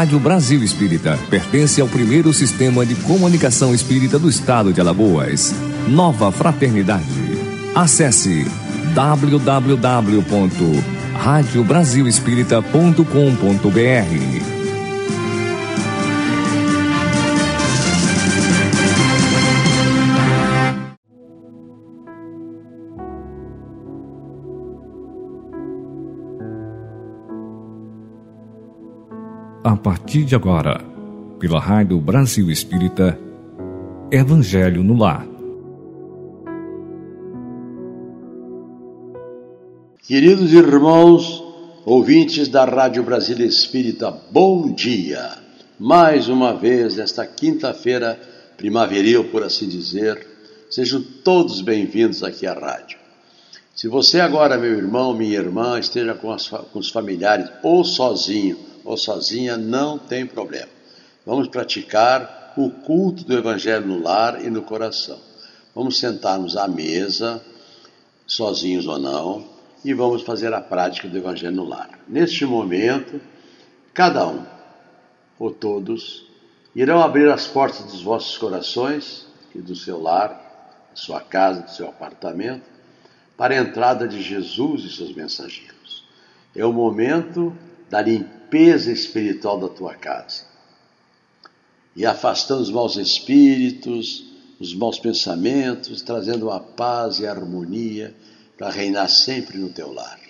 Rádio Brasil Espírita pertence ao primeiro sistema de comunicação espírita do estado de Alagoas. Nova Fraternidade. Acesse www.radiobrasilespírita.com.br. a partir de agora, pela Rádio Brasil Espírita, Evangelho no Lar. Queridos irmãos, ouvintes da Rádio Brasil Espírita, bom dia! Mais uma vez, nesta quinta-feira primaveril, por assim dizer, sejam todos bem-vindos aqui à rádio. Se você agora, meu irmão, minha irmã, esteja com, as, com os familiares ou sozinho, ou sozinha, não tem problema. Vamos praticar o culto do Evangelho no lar e no coração. Vamos sentar-nos à mesa, sozinhos ou não, e vamos fazer a prática do Evangelho no lar. Neste momento, cada um, ou todos, irão abrir as portas dos vossos corações e do seu lar, da sua casa, do seu apartamento, para a entrada de Jesus e seus mensageiros. É o momento da limpeza espiritual da tua casa. E afastando os maus espíritos, os maus pensamentos, trazendo a paz e harmonia para reinar sempre no teu lar.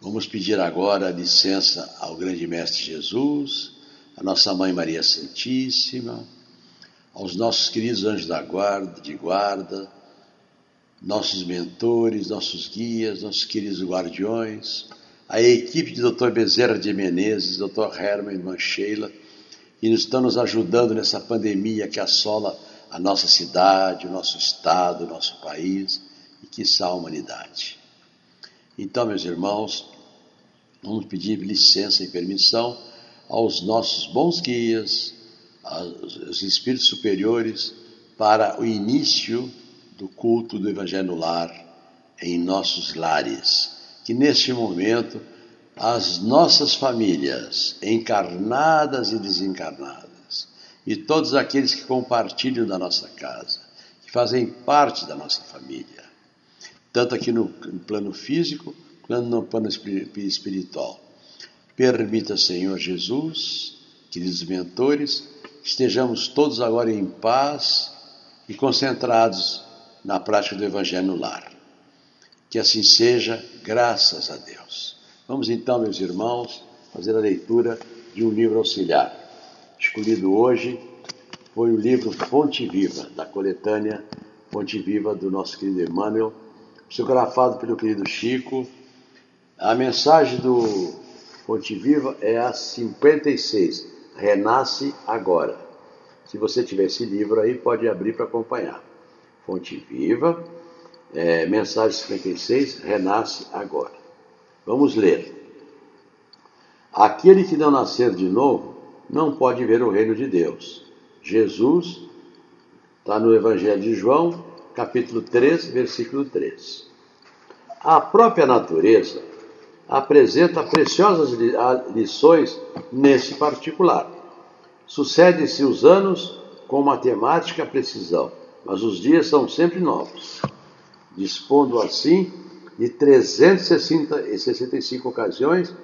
Vamos pedir agora licença ao grande Mestre Jesus, à nossa Mãe Maria Santíssima, aos nossos queridos anjos da guarda, de guarda, nossos mentores, nossos guias, nossos queridos guardiões, a equipe de Dr. Bezerra de Menezes, Dr. Herman Mancheila, que estão nos ajudando nessa pandemia que assola a nossa cidade, o nosso estado, o nosso país e, quiçá, a humanidade. Então, meus irmãos, vamos pedir licença e permissão aos nossos bons guias, aos espíritos superiores, para o início do culto do Evangelho no lar em nossos lares que neste momento as nossas famílias, encarnadas e desencarnadas, e todos aqueles que compartilham da nossa casa, que fazem parte da nossa família, tanto aqui no, plano físico quanto no plano espiritual. Permita, Senhor Jesus, queridos mentores, estejamos todos agora em paz e concentrados na prática do Evangelho no lar. Que assim seja, graças a Deus. Vamos então, meus irmãos, fazer a leitura de um livro auxiliar. Escolhido hoje foi o livro Fonte Viva, da coletânea Fonte Viva do nosso querido Emmanuel, psicografado pelo querido Chico. A mensagem do Fonte Viva é a 56, Renasce Agora. Se você tiver esse livro aí, pode abrir para acompanhar. Fonte Viva, é, mensagem 56, renasce agora. Vamos ler. Aquele que não nascer de novo não pode ver o reino de Deus. Jesus está no Evangelho de João, capítulo 3, versículo 3. A própria natureza apresenta preciosas lições nesse particular. Sucedem-se os anos com matemática precisão, mas os dias são sempre novos dispondo assim de 365 ocasiões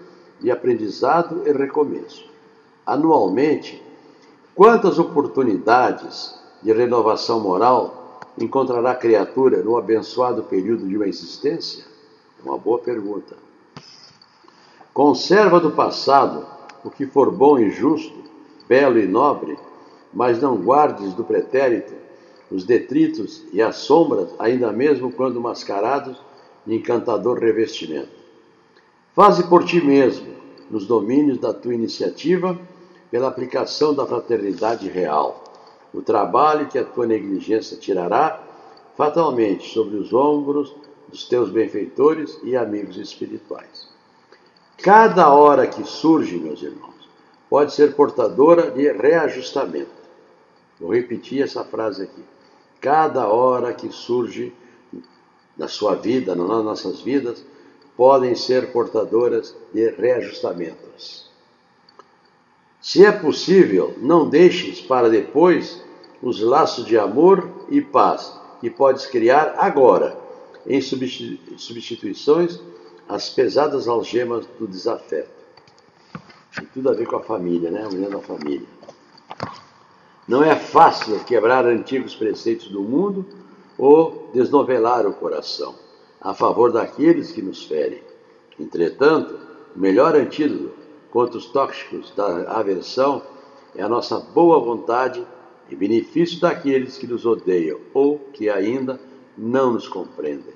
de aprendizado e recomeço. Anualmente, quantas oportunidades de renovação moral encontrará a criatura no abençoado período de uma existência? Uma boa pergunta. Conserva do passado o que for bom e justo, belo e nobre, mas não guardes do pretérito os detritos e as sombras, ainda mesmo quando mascarados de encantador revestimento. Faze por ti mesmo, nos domínios da tua iniciativa, pela aplicação da fraternidade real, o trabalho que a tua negligência tirará fatalmente sobre os ombros dos teus benfeitores e amigos espirituais. Cada hora que surge, meus irmãos, pode ser portadora de reajustamento. Vou repetir essa frase aqui cada hora que surge na sua vida, nas nossas vidas, podem ser portadoras de reajustamentos. Se é possível, não deixes para depois os laços de amor e paz que podes criar agora, em substituições às pesadas algemas do desafeto. Tem tudo a ver com a família, né? A união da família. Não é fácil quebrar antigos preceitos do mundo ou desnovelar o coração a favor daqueles que nos ferem. Entretanto, o melhor antídoto contra os tóxicos da aversão é a nossa boa vontade em benefício daqueles que nos odeiam ou que ainda não nos compreendem.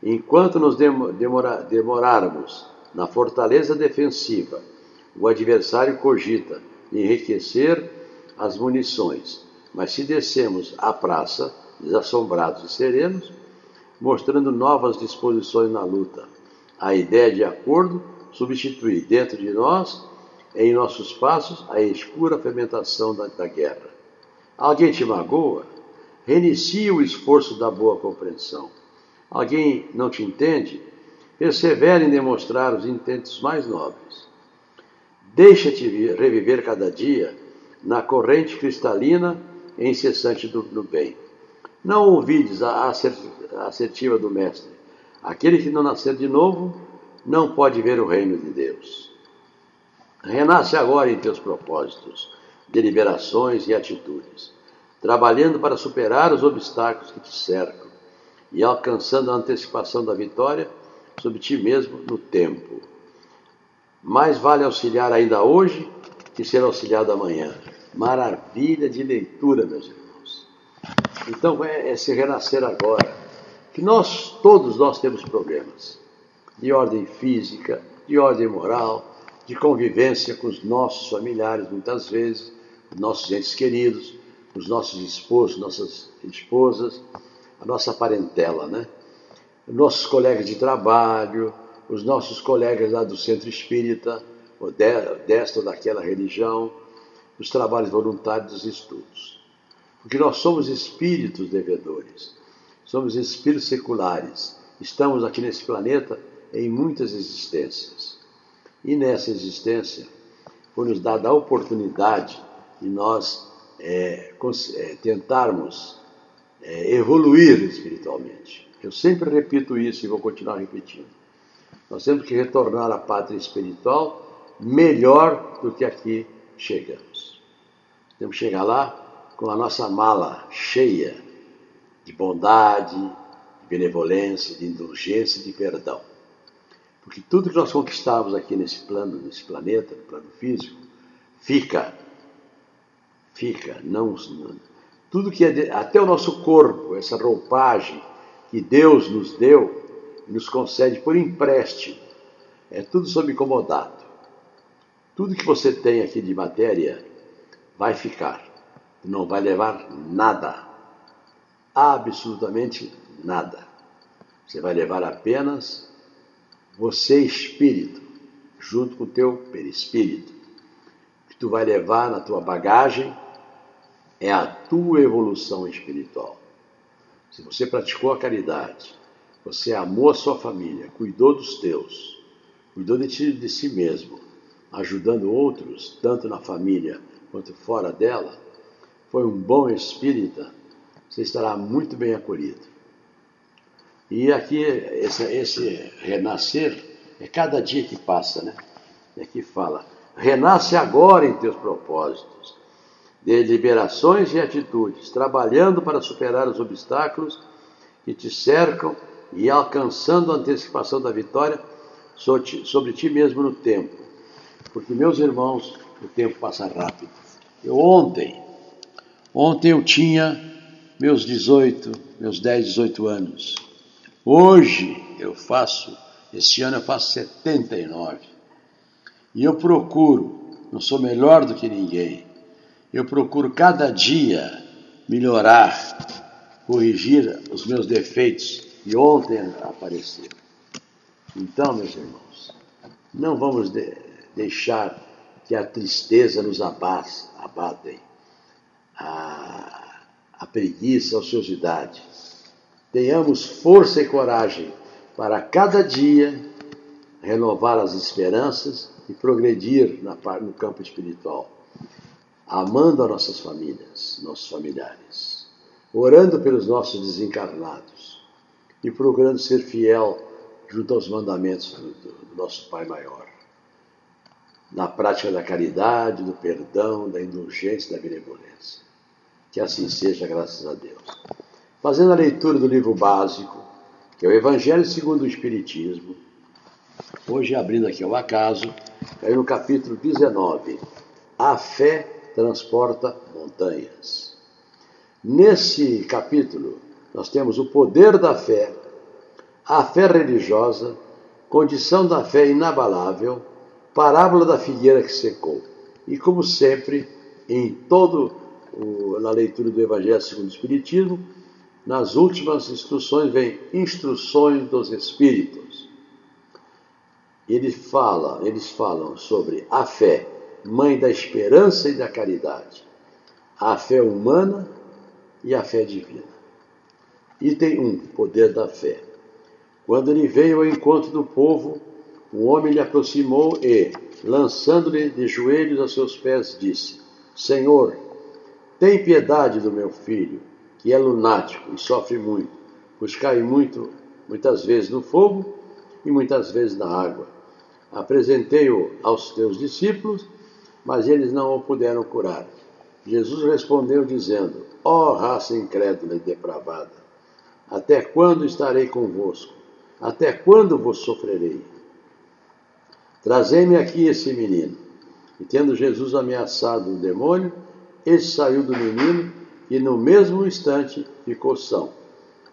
Enquanto nos demora, demorarmos na fortaleza defensiva, o adversário cogita enriquecer as munições, mas se descemos à praça, desassombrados e serenos, mostrando novas disposições na luta, a ideia de acordo substitui dentro de nós, em nossos passos, a escura fermentação da, da guerra. Alguém te magoa? Reinicie o esforço da boa compreensão. Alguém não te entende? Persevere em demonstrar os intentos mais nobres. Deixa-te reviver cada dia na corrente cristalina e incessante do, do bem. Não ouvides a assertiva do Mestre. Aquele que não nascer de novo não pode ver o reino de Deus. Renasce agora em teus propósitos, deliberações e atitudes, trabalhando para superar os obstáculos que te cercam e alcançando a antecipação da vitória sobre ti mesmo no tempo. Mais vale auxiliar ainda hoje que ser auxiliado amanhã. Maravilha de leitura, meus irmãos. Então é, é se renascer agora. Que nós, todos nós temos problemas de ordem física, de ordem moral, de convivência com os nossos familiares, muitas vezes, nossos entes queridos, os nossos esposos, nossas esposas, a nossa parentela, né? Nossos colegas de trabalho, os nossos colegas lá do centro espírita, ou desta ou daquela religião, os trabalhos voluntários dos estudos. Porque nós somos espíritos devedores, somos espíritos seculares, estamos aqui nesse planeta em muitas existências. E nessa existência foi nos dada a oportunidade de nós é, é, tentarmos é, evoluir espiritualmente. Eu sempre repito isso e vou continuar repetindo. Nós temos que retornar à pátria espiritual melhor do que aqui chegamos. Temos que chegar lá com a nossa mala cheia de bondade, de benevolência, de indulgência e de perdão. Porque tudo que nós conquistamos aqui nesse plano, nesse planeta, no plano físico, fica. Fica. Não, tudo que é de, até o nosso corpo, essa roupagem que Deus nos deu, nos concede por empréstimo, é tudo sob incomodado. Tudo que você tem aqui de matéria vai ficar. Não vai levar nada. Absolutamente nada. Você vai levar apenas você espírito, junto com o teu perispírito, que tu vai levar na tua bagagem é a tua evolução espiritual. Se você praticou a caridade, você amou a sua família, cuidou dos teus, cuidou de, ti, de si mesmo, ajudando outros, tanto na família quanto fora dela, foi um bom espírita, você estará muito bem acolhido. E aqui, esse, esse renascer é cada dia que passa, né? E aqui fala: renasce agora em teus propósitos, deliberações e atitudes, trabalhando para superar os obstáculos que te cercam e alcançando a antecipação da vitória sobre ti mesmo no tempo. Porque, meus irmãos, o tempo passa rápido. Eu ontem, ontem eu tinha meus 18, meus 10, 18 anos. Hoje eu faço, esse ano eu faço 79. E eu procuro, não sou melhor do que ninguém, eu procuro cada dia melhorar, corrigir os meus defeitos que ontem apareceram. Então, meus irmãos, não vamos de deixar que a tristeza nos abate, abatem, a, a preguiça, a ociosidade. Tenhamos força e coragem para cada dia renovar as esperanças e progredir no campo espiritual, amando as nossas famílias, nossos familiares, orando pelos nossos desencarnados e procurando ser fiel junto aos mandamentos do, do nosso Pai Maior, na prática da caridade, do perdão, da indulgência e da benevolência. Que assim seja, graças a Deus. Fazendo a leitura do livro básico, que é o Evangelho segundo o Espiritismo, hoje abrindo aqui ao acaso, caiu no capítulo 19. A fé transporta montanhas. Nesse capítulo, nós temos o poder da fé, a fé religiosa, condição da fé inabalável, parábola da figueira que secou. E como sempre, em todo na leitura do Evangelho segundo o Espiritismo, nas últimas instruções vem instruções dos Espíritos. Ele fala, eles falam sobre a fé, mãe da esperança e da caridade, a fé humana e a fé divina. Item 1, poder da fé. Quando ele veio ao encontro do povo, um homem lhe aproximou e, lançando-lhe de joelhos a seus pés, disse: Senhor, tem piedade do meu filho, que é lunático e sofre muito, pois cai muito, muitas vezes no fogo e muitas vezes na água. Apresentei-o aos teus discípulos, mas eles não o puderam curar. Jesus respondeu, dizendo: Ó oh, raça incrédula e depravada, até quando estarei convosco? Até quando vos sofrerei? Trazei-me aqui esse menino. E tendo Jesus ameaçado o demônio, este saiu do menino e no mesmo instante ficou são.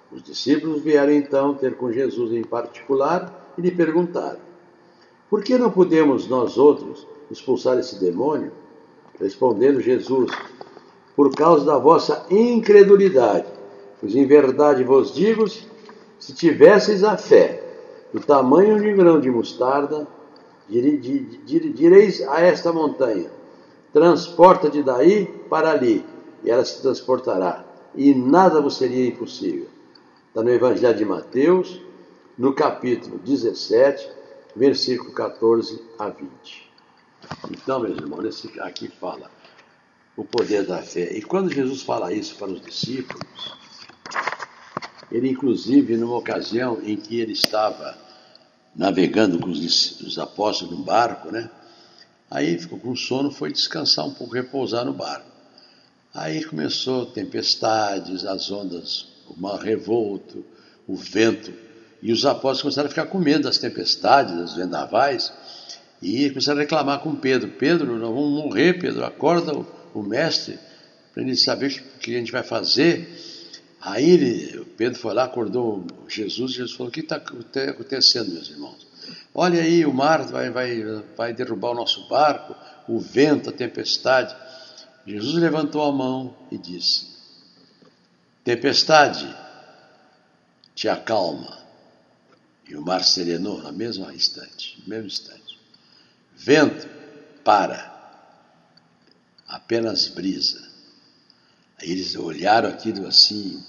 Os discípulos vieram então ter com Jesus em particular e lhe perguntaram: Por que não podemos nós outros expulsar esse demônio? Respondendo Jesus: Por causa da vossa incredulidade. Pois em verdade vos digo: se tivesseis a fé do tamanho de um grão de mostarda, direis a esta montanha: transporta-te daí para ali, e ela se transportará, e nada vos seria impossível. Está no Evangelho de Mateus, no capítulo 17, versículo 14 a 20. Então, meus irmãos, esse aqui fala o poder da fé. E quando Jesus fala isso para os discípulos, ele, inclusive, numa ocasião em que ele estava navegando com os, os apóstolos no barco, né? Aí ficou com sono, foi descansar um pouco, repousar no barco. Aí começou tempestades, as ondas, o mar revolto, o vento. E os apóstolos começaram a ficar com medo das tempestades, das vendavais, e começaram a reclamar com Pedro: Pedro, nós vamos morrer, Pedro, acorda o, o mestre, para ele saber o que, a gente vai fazer. Aí ele, Pedro foi lá, acordou Jesus, e Jesus falou: O que está acontecendo, meus irmãos? Olha aí, o mar vai, vai, vai derrubar o nosso barco, o vento, a tempestade. Jesus levantou a mão e disse: Tempestade, te acalma. E o mar serenou no mesmo instante, no mesmo instante. Vento, para. Apenas brisa. Eles olharam aquilo assim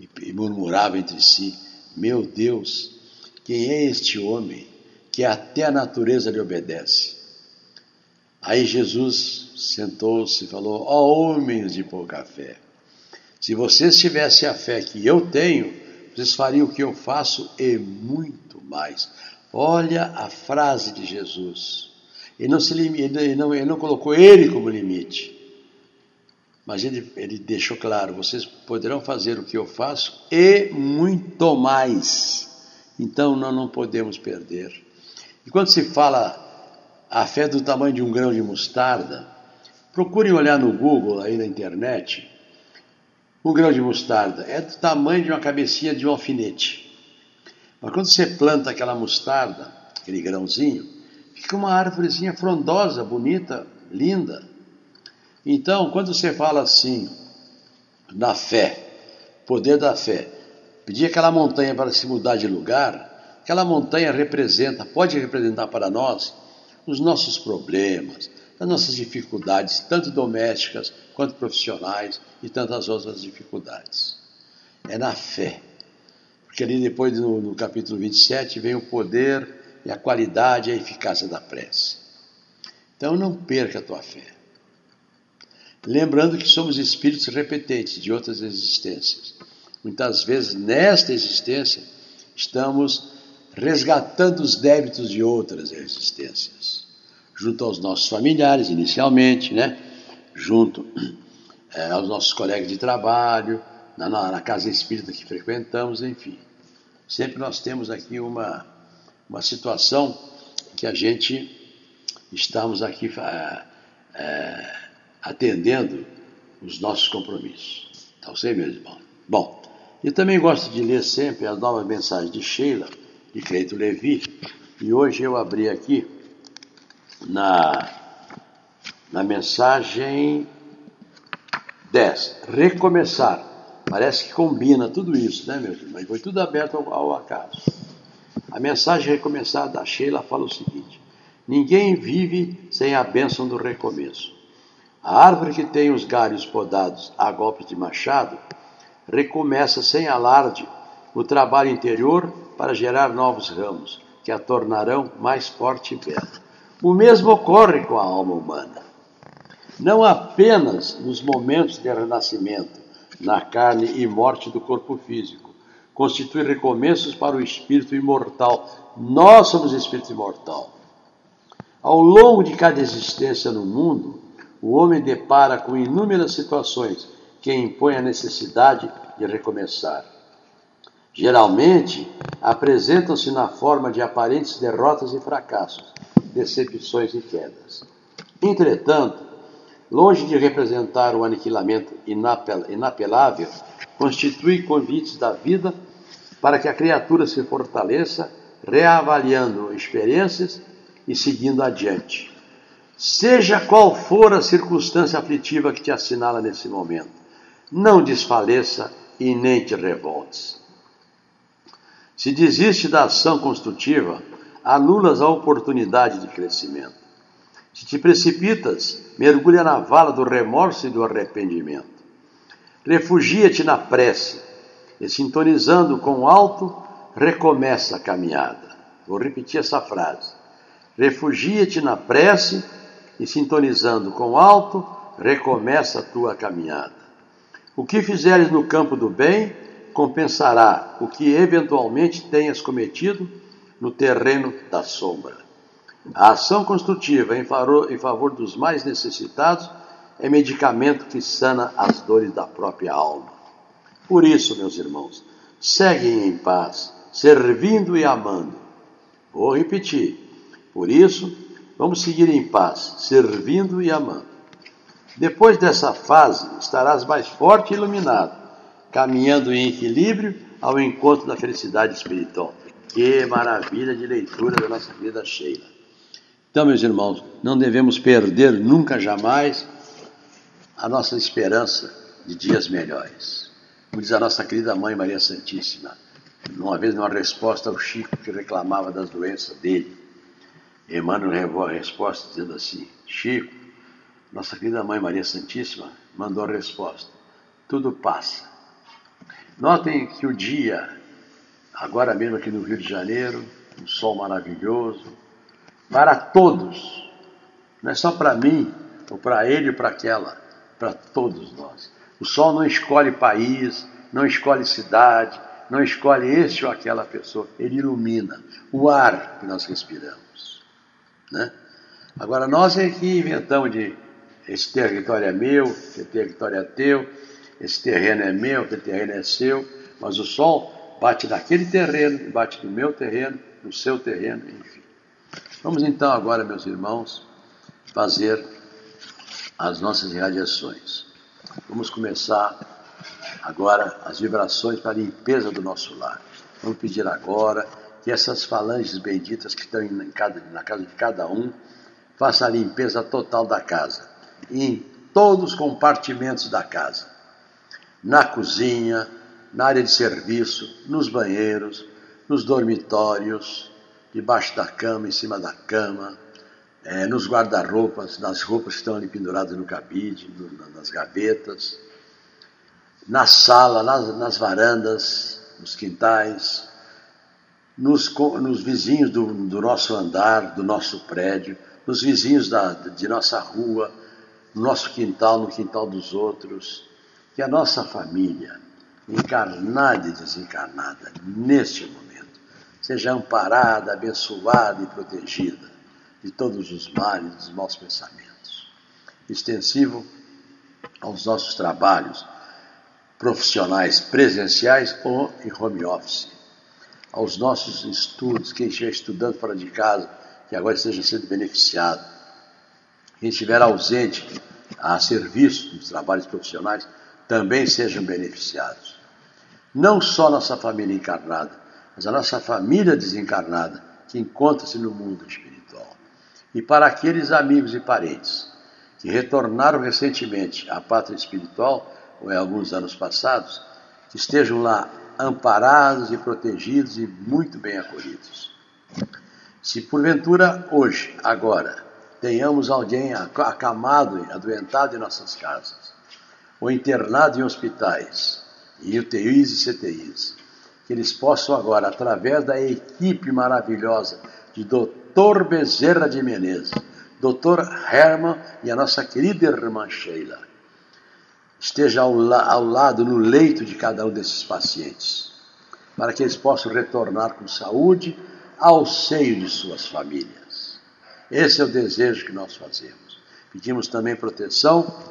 e, murmuravam entre si: Meu Deus, quem é este homem que até a natureza lhe obedece? Aí Jesus sentou-se e falou: Ó oh, homens de pouca fé, se vocês tivessem a fé que eu tenho, vocês fariam o que eu faço e muito mais. Olha a frase de Jesus. Ele não, se ele não, ele não colocou ele como limite. Mas ele, ele deixou claro: vocês poderão fazer o que eu faço e muito mais. Então nós não podemos perder. E quando se fala a fé do tamanho de um grão de mostarda, procurem olhar no Google, aí na internet, um grão de mostarda é do tamanho de uma cabecinha de um alfinete. Mas quando você planta aquela mostarda, aquele grãozinho, fica uma árvorezinha frondosa, bonita, linda. Então, quando você fala assim, na fé, poder da fé, pedir aquela montanha para se mudar de lugar, aquela montanha representa, pode representar para nós os nossos problemas, as nossas dificuldades, tanto domésticas quanto profissionais e tantas outras dificuldades. É na fé. Porque ali depois no, no capítulo 27 vem o poder e a qualidade e a eficácia da prece. Então não perca a tua fé. Lembrando que somos espíritos repetentes de outras existências. Muitas vezes, nesta existência, estamos resgatando os débitos de outras existências, junto aos nossos familiares, inicialmente, né? junto é, aos nossos colegas de trabalho, na, na, casa espírita que frequentamos, enfim. Sempre nós temos aqui uma, uma situação que a gente estamos aqui é, atendendo os nossos compromissos. Tá ok, meus irmãos? Bom, eu também gosto de ler sempre as novas mensagens de Sheila, de Cleito Levi, e hoje eu abri aqui na, na mensagem 10, recomeçar. Parece que combina tudo isso, né, meus irmãos? Foi tudo aberto ao, ao acaso. A mensagem recomeçar da Sheila fala o seguinte: Ninguém vive sem a bênção do recomeço. A árvore que tem os galhos podados a golpes de machado recomeça sem alarde o trabalho interior para gerar novos ramos, que a tornarão mais forte e bela. O mesmo ocorre com a alma humana. Não apenas nos momentos de renascimento, na carne e morte do corpo físico, constitui recomeços para o espírito imortal. Nós somos espírito imortal. Ao longo de cada existência no mundo, o homem depara com inúmeras situações que impõem a necessidade de recomeçar. Geralmente, apresentam-se na forma de aparentes derrotas e fracassos, decepções e quedas. Entretanto, longe de representar o aniquilamento inapelável, constitui convites da vida para que a criatura se fortaleça, reavaliando experiências e seguindo adiante. Seja qual for a circunstância aflitiva que te assinala nesse momento, não desfaleça e nem te revoltes. Se desiste da ação construtiva, anulas a oportunidade de crescimento. Se te precipitas, mergulha na vala do remorso e do arrependimento. Refugia-te na prece e, sintonizando com o alto, recomeça a caminhada. Vou repetir essa frase. Refugia-te na prece e, sintonizando com o alto, recomeça a tua caminhada. O que fizeres no campo do bem compensará o que eventualmente tenhas cometido no terreno da sombra. A ação construtiva em favor, em favor dos mais necessitados é medicamento que sana as dores da própria alma. Por isso, meus irmãos, seguem em paz, servindo e amando. Vou repetir. Por isso, vamos seguir em paz, servindo e amando. Depois dessa fase, estarás mais forte e iluminado, caminhando em equilíbrio ao encontro da felicidade espiritual. Que maravilha de leitura da nossa querida Sheila. Então, meus irmãos, não devemos perder nunca jamais a nossa esperança de dias melhores. Como diz a nossa querida mãe Maria Santíssima, uma vez numa resposta ao Chico que reclamava das doenças dele. Emmanuel levou a resposta dizendo assim: Chico, nossa querida Mãe Maria Santíssima mandou a resposta: tudo passa. Notem que o dia, agora mesmo aqui no Rio de Janeiro, um sol maravilhoso, para todos, não é só para mim, ou para ele ou para aquela, para todos nós. O sol não escolhe país, não escolhe cidade, não escolhe este ou aquela pessoa, ele ilumina o ar que nós respiramos. Né? Agora, nós é que inventamos de esse território é meu, esse território é teu, esse terreno é meu, aquele terreno é seu, mas o sol bate naquele terreno, bate no meu terreno, no seu terreno, enfim. Vamos então agora, meus irmãos, fazer as nossas radiações. Vamos começar agora as vibrações para a limpeza do nosso lar. Vamos pedir agora que essas falanges benditas que estão cada, na casa de cada um façam a limpeza total da casa, em todos os compartimentos da casa, na cozinha, na área de serviço, nos banheiros, nos dormitórios, debaixo da cama, em cima da cama, é, nos guarda-roupas, nas roupas que estão ali penduradas no cabide, no, nas gavetas, na sala, nas, nas varandas, nos quintais, nos, nos vizinhos do, do, nosso andar, do nosso prédio, nos vizinhos da, de nossa rua, no nosso quintal, no quintal dos outros. Que a nossa família, encarnada e desencarnada, neste momento, seja amparada, abençoada e protegida de todos os males, dos maus pensamentos. Extensivo aos nossos trabalhos profissionais presenciais ou em home office, aos nossos estudos, quem estiver estudando fora de casa, que agora esteja sendo beneficiado. Quem estiver ausente a serviço dos trabalhos profissionais, também sejam beneficiados. Não só nossa família encarnada, mas a nossa família desencarnada, que encontra-se no mundo espiritual. E para aqueles amigos e parentes que retornaram recentemente à pátria espiritual, ou em alguns anos passados, que estejam lá amparados e protegidos e muito bem acolhidos. Se porventura hoje, agora, tenhamos alguém acamado, adoentado em nossas casas, ou internado em hospitais, em UTIs e CTIs, que eles possam agora, através da equipe maravilhosa de Dr. Bezerra de Menezes, Dr. Herman e a nossa querida irmã Sheila, esteja ao, la ao lado, no leito de cada um desses pacientes, para que eles possam retornar com saúde ao seio de suas famílias. Esse é o desejo que nós fazemos. Pedimos também proteção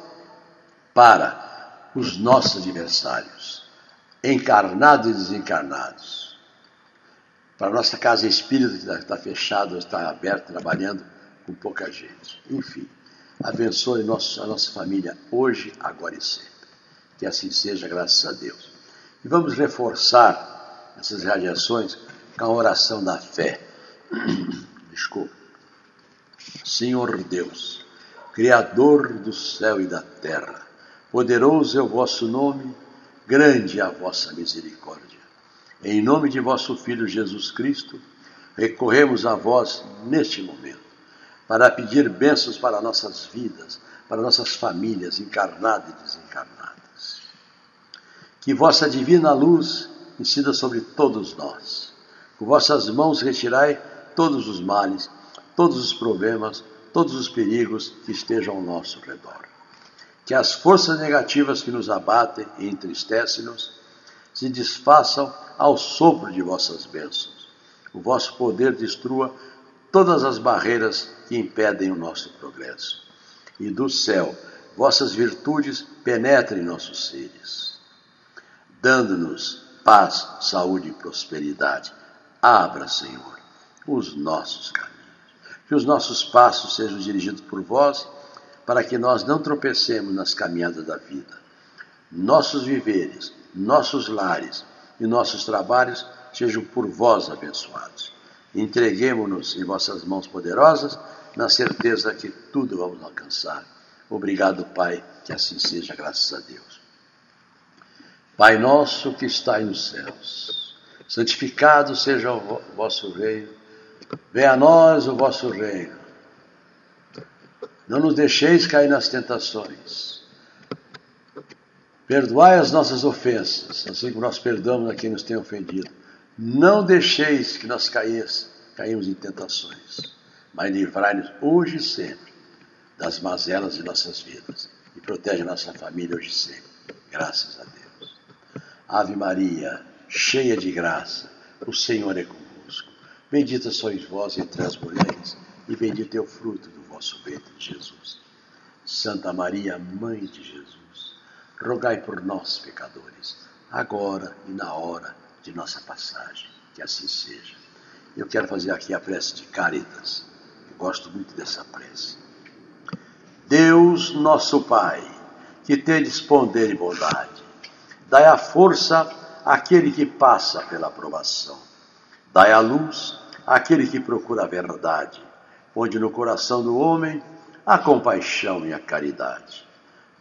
para os nossos adversários, encarnados e desencarnados. Para a nossa casa espírita que está fechada, está aberta, trabalhando com pouca gente. Enfim, Abençoe nosso, a nossa família hoje, agora e sempre. Que assim seja, graças a Deus. E vamos reforçar essas radiações com a oração da fé. Desculpa. Senhor Deus, Criador do céu e da terra, poderoso é o vosso nome, grande é a vossa misericórdia. Em nome de vosso Filho Jesus Cristo, recorremos a vós neste momento para pedir bênçãos para nossas vidas, para nossas famílias encarnadas e desencarnadas. Que vossa divina luz incida sobre todos nós. Com vossas mãos retirai todos os males, todos os problemas, todos os perigos que estejam ao nosso redor. Que as forças negativas que nos abatem e entristecem-nos se desfaçam ao sopro de vossas bênçãos. O vosso poder destrua todas as barreiras que impedem o nosso progresso. E do céu, vossas virtudes penetrem nossos seres, dando-nos paz, saúde e prosperidade. Abra, Senhor, os nossos caminhos. Que os nossos passos sejam dirigidos por vós, para que nós não tropecemos nas caminhadas da vida. Nossos viveres, nossos lares e nossos trabalhos sejam por vós abençoados Entreguemos-nos em vossas mãos poderosas, na certeza que tudo vamos alcançar. Obrigado, Pai, que assim seja, graças a Deus. Pai nosso que estais nos céus, santificado seja o vosso reino, venha a nós o vosso reino. Não nos deixeis cair nas tentações. Perdoai as nossas ofensas, assim como nós perdoamos a quem nos tem ofendido não deixeis que nós caímos, caímos em tentações, mas livrai-nos hoje e sempre das mazelas de nossas vidas e protege nossa família hoje e sempre. Graças a Deus. Ave Maria, cheia de graça, o Senhor é convosco. Bendita sois vós entre as mulheres e bendito é o fruto do vosso ventre, Jesus. Santa Maria, Mãe de Jesus, rogai por nós, pecadores, agora e na hora de nossa passagem. Que assim seja. Eu quero fazer aqui a prece de Caritas. Eu gosto muito dessa prece. Deus, nosso Pai, que tendes poder e bondade, dai a força àquele que passa pela aprovação. Dai a luz àquele que procura a verdade. Onde no coração do homem a compaixão e a caridade.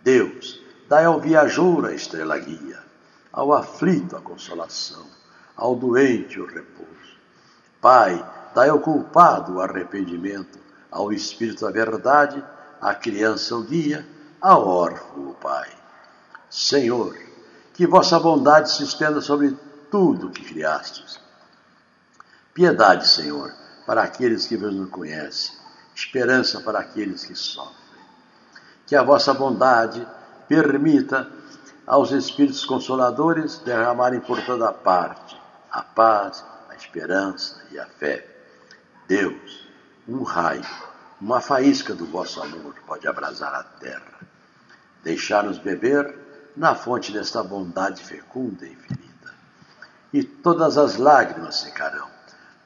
Deus, dai ao viajor a estrela guia, ao aflito a consolação, ao doente o repouso. Pai, dai ao culpado o arrependimento, ao Espírito da verdade, à criança o guia, ao órfão o Pai. Senhor, que vossa bondade se estenda sobre tudo que criastes. piedade, Senhor, para aqueles que vos não conhecem, esperança para aqueles que sofrem. Que a vossa bondade permita aos Espíritos Consoladores derramarem por toda parte a paz, a esperança e a fé. Deus, um raio, uma faísca do vosso amor pode abrasar a terra. Deixar-nos beber na fonte desta bondade fecunda e infinita. E todas as lágrimas secarão,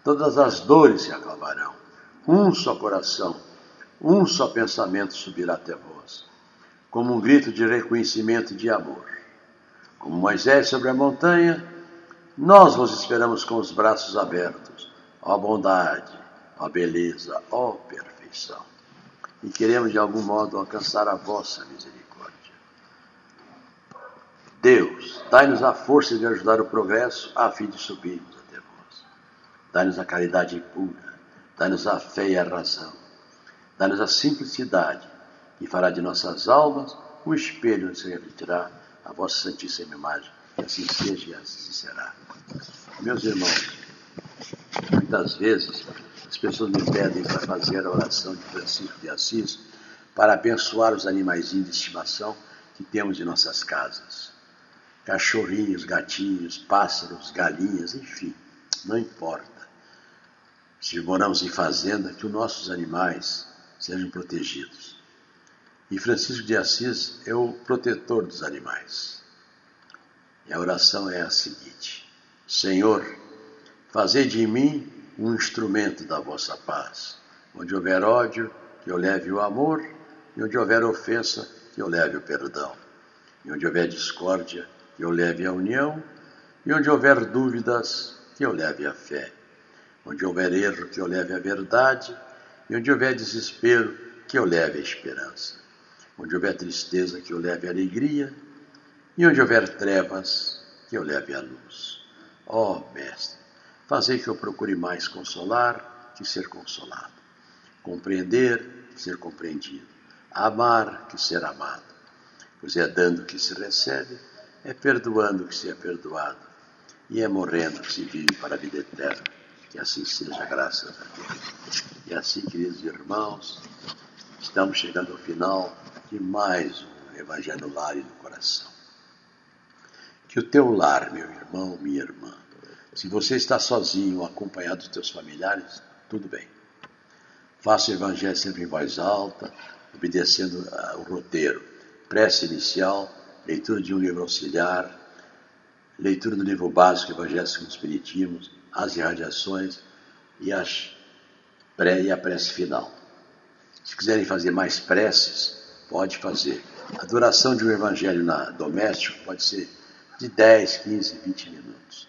todas as dores se acalmarão. Um só coração, um só pensamento subirá até vós, como um grito de reconhecimento e de amor. Como Moisés sobre a montanha, nós vos esperamos com os braços abertos, ó bondade, ó beleza, ó perfeição. E queremos de algum modo alcançar a vossa misericórdia. Deus, dai-nos a força de ajudar o progresso a fim de subirmos até vós. Dai-nos a caridade pura, dai-nos a fé e a razão. Dai-nos a simplicidade que fará de nossas almas um espelho onde se refletirá a vossa santíssima imagem. Que assim seja e assim será. Meus irmãos, muitas vezes as pessoas me pedem para fazer a oração de Francisco de Assis para abençoar os animaizinhos de estimação que temos em nossas casas cachorrinhos, gatinhos, pássaros, galinhas, enfim, não importa. Se moramos em fazenda, que os nossos animais sejam protegidos. E Francisco de Assis é o protetor dos animais. A oração é a seguinte: Senhor, fazei de mim um instrumento da vossa paz. Onde houver ódio, que eu leve o amor, e onde houver ofensa, que eu leve o perdão. E onde houver discórdia, que eu leve a união, e onde houver dúvidas, que eu leve a fé. Onde houver erro, que eu leve a verdade, e onde houver desespero, que eu leve a esperança. Onde houver tristeza, que eu leve a alegria, e onde houver trevas, que eu leve a luz. Ó oh, Mestre, fazei que eu procure mais consolar que ser consolado, compreender que ser compreendido, amar que ser amado, pois é dando que se recebe é perdoando que se é perdoado, e é morrendo que se vive para a vida eterna. Que assim seja, graças a Deus. E assim, queridos irmãos, estamos chegando ao final de mais um Evangelho Lar e no Coração. Que o teu lar, meu irmão, minha irmã, se você está sozinho acompanhado dos teus familiares, tudo bem. Faça o Evangelho sempre em voz alta, obedecendo uh, o roteiro. Prece inicial, leitura de um livro auxiliar, leitura do livro básico Evangelho segundo o Espiritismo, as irradiações e, as pré, e a prece final. Se quiserem fazer mais preces, pode fazer. A duração de um evangelho na, doméstico pode ser de 10, 15, 20 minutos.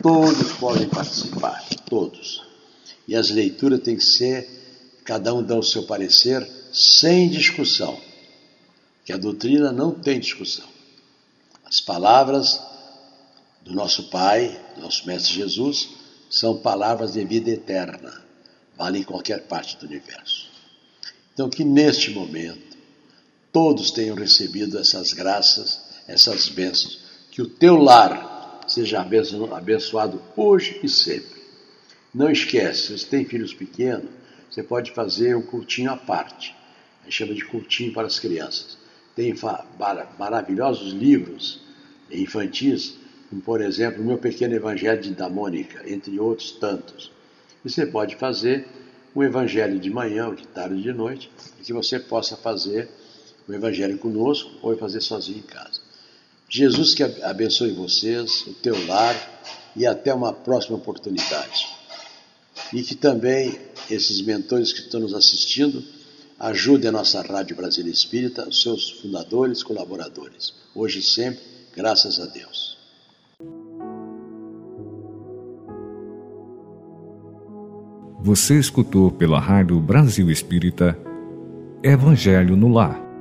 Todos podem participar, todos. E as leituras têm que ser, cada um dá o seu parecer, sem discussão que a doutrina não tem discussão. As palavras do nosso Pai, do nosso Mestre Jesus, são palavras de vida eterna, valem em qualquer parte do universo. Então, que neste momento todos tenham recebido essas graças, essas bênçãos, que o teu lar seja abençoado hoje e sempre. Não esquece, se você tem filhos pequenos, você pode fazer um cultinho à parte. A gente chama de cultinho para as crianças tem maravilhosos livros infantis, como por exemplo o meu pequeno Evangelho da Mônica, entre outros tantos. E você pode fazer um evangelho de manhã, de tarde, de noite, e que você possa fazer o evangelho conosco ou fazer sozinho em casa. Jesus que abençoe vocês, o teu lar e até uma próxima oportunidade. E que também esses mentores que estão nos assistindo Ajude a nossa Rádio Brasília Espírita, os seus fundadores, colaboradores. Hoje e sempre, graças a Deus. Você escutou pela Rádio Brasil Espírita Evangelho no Lar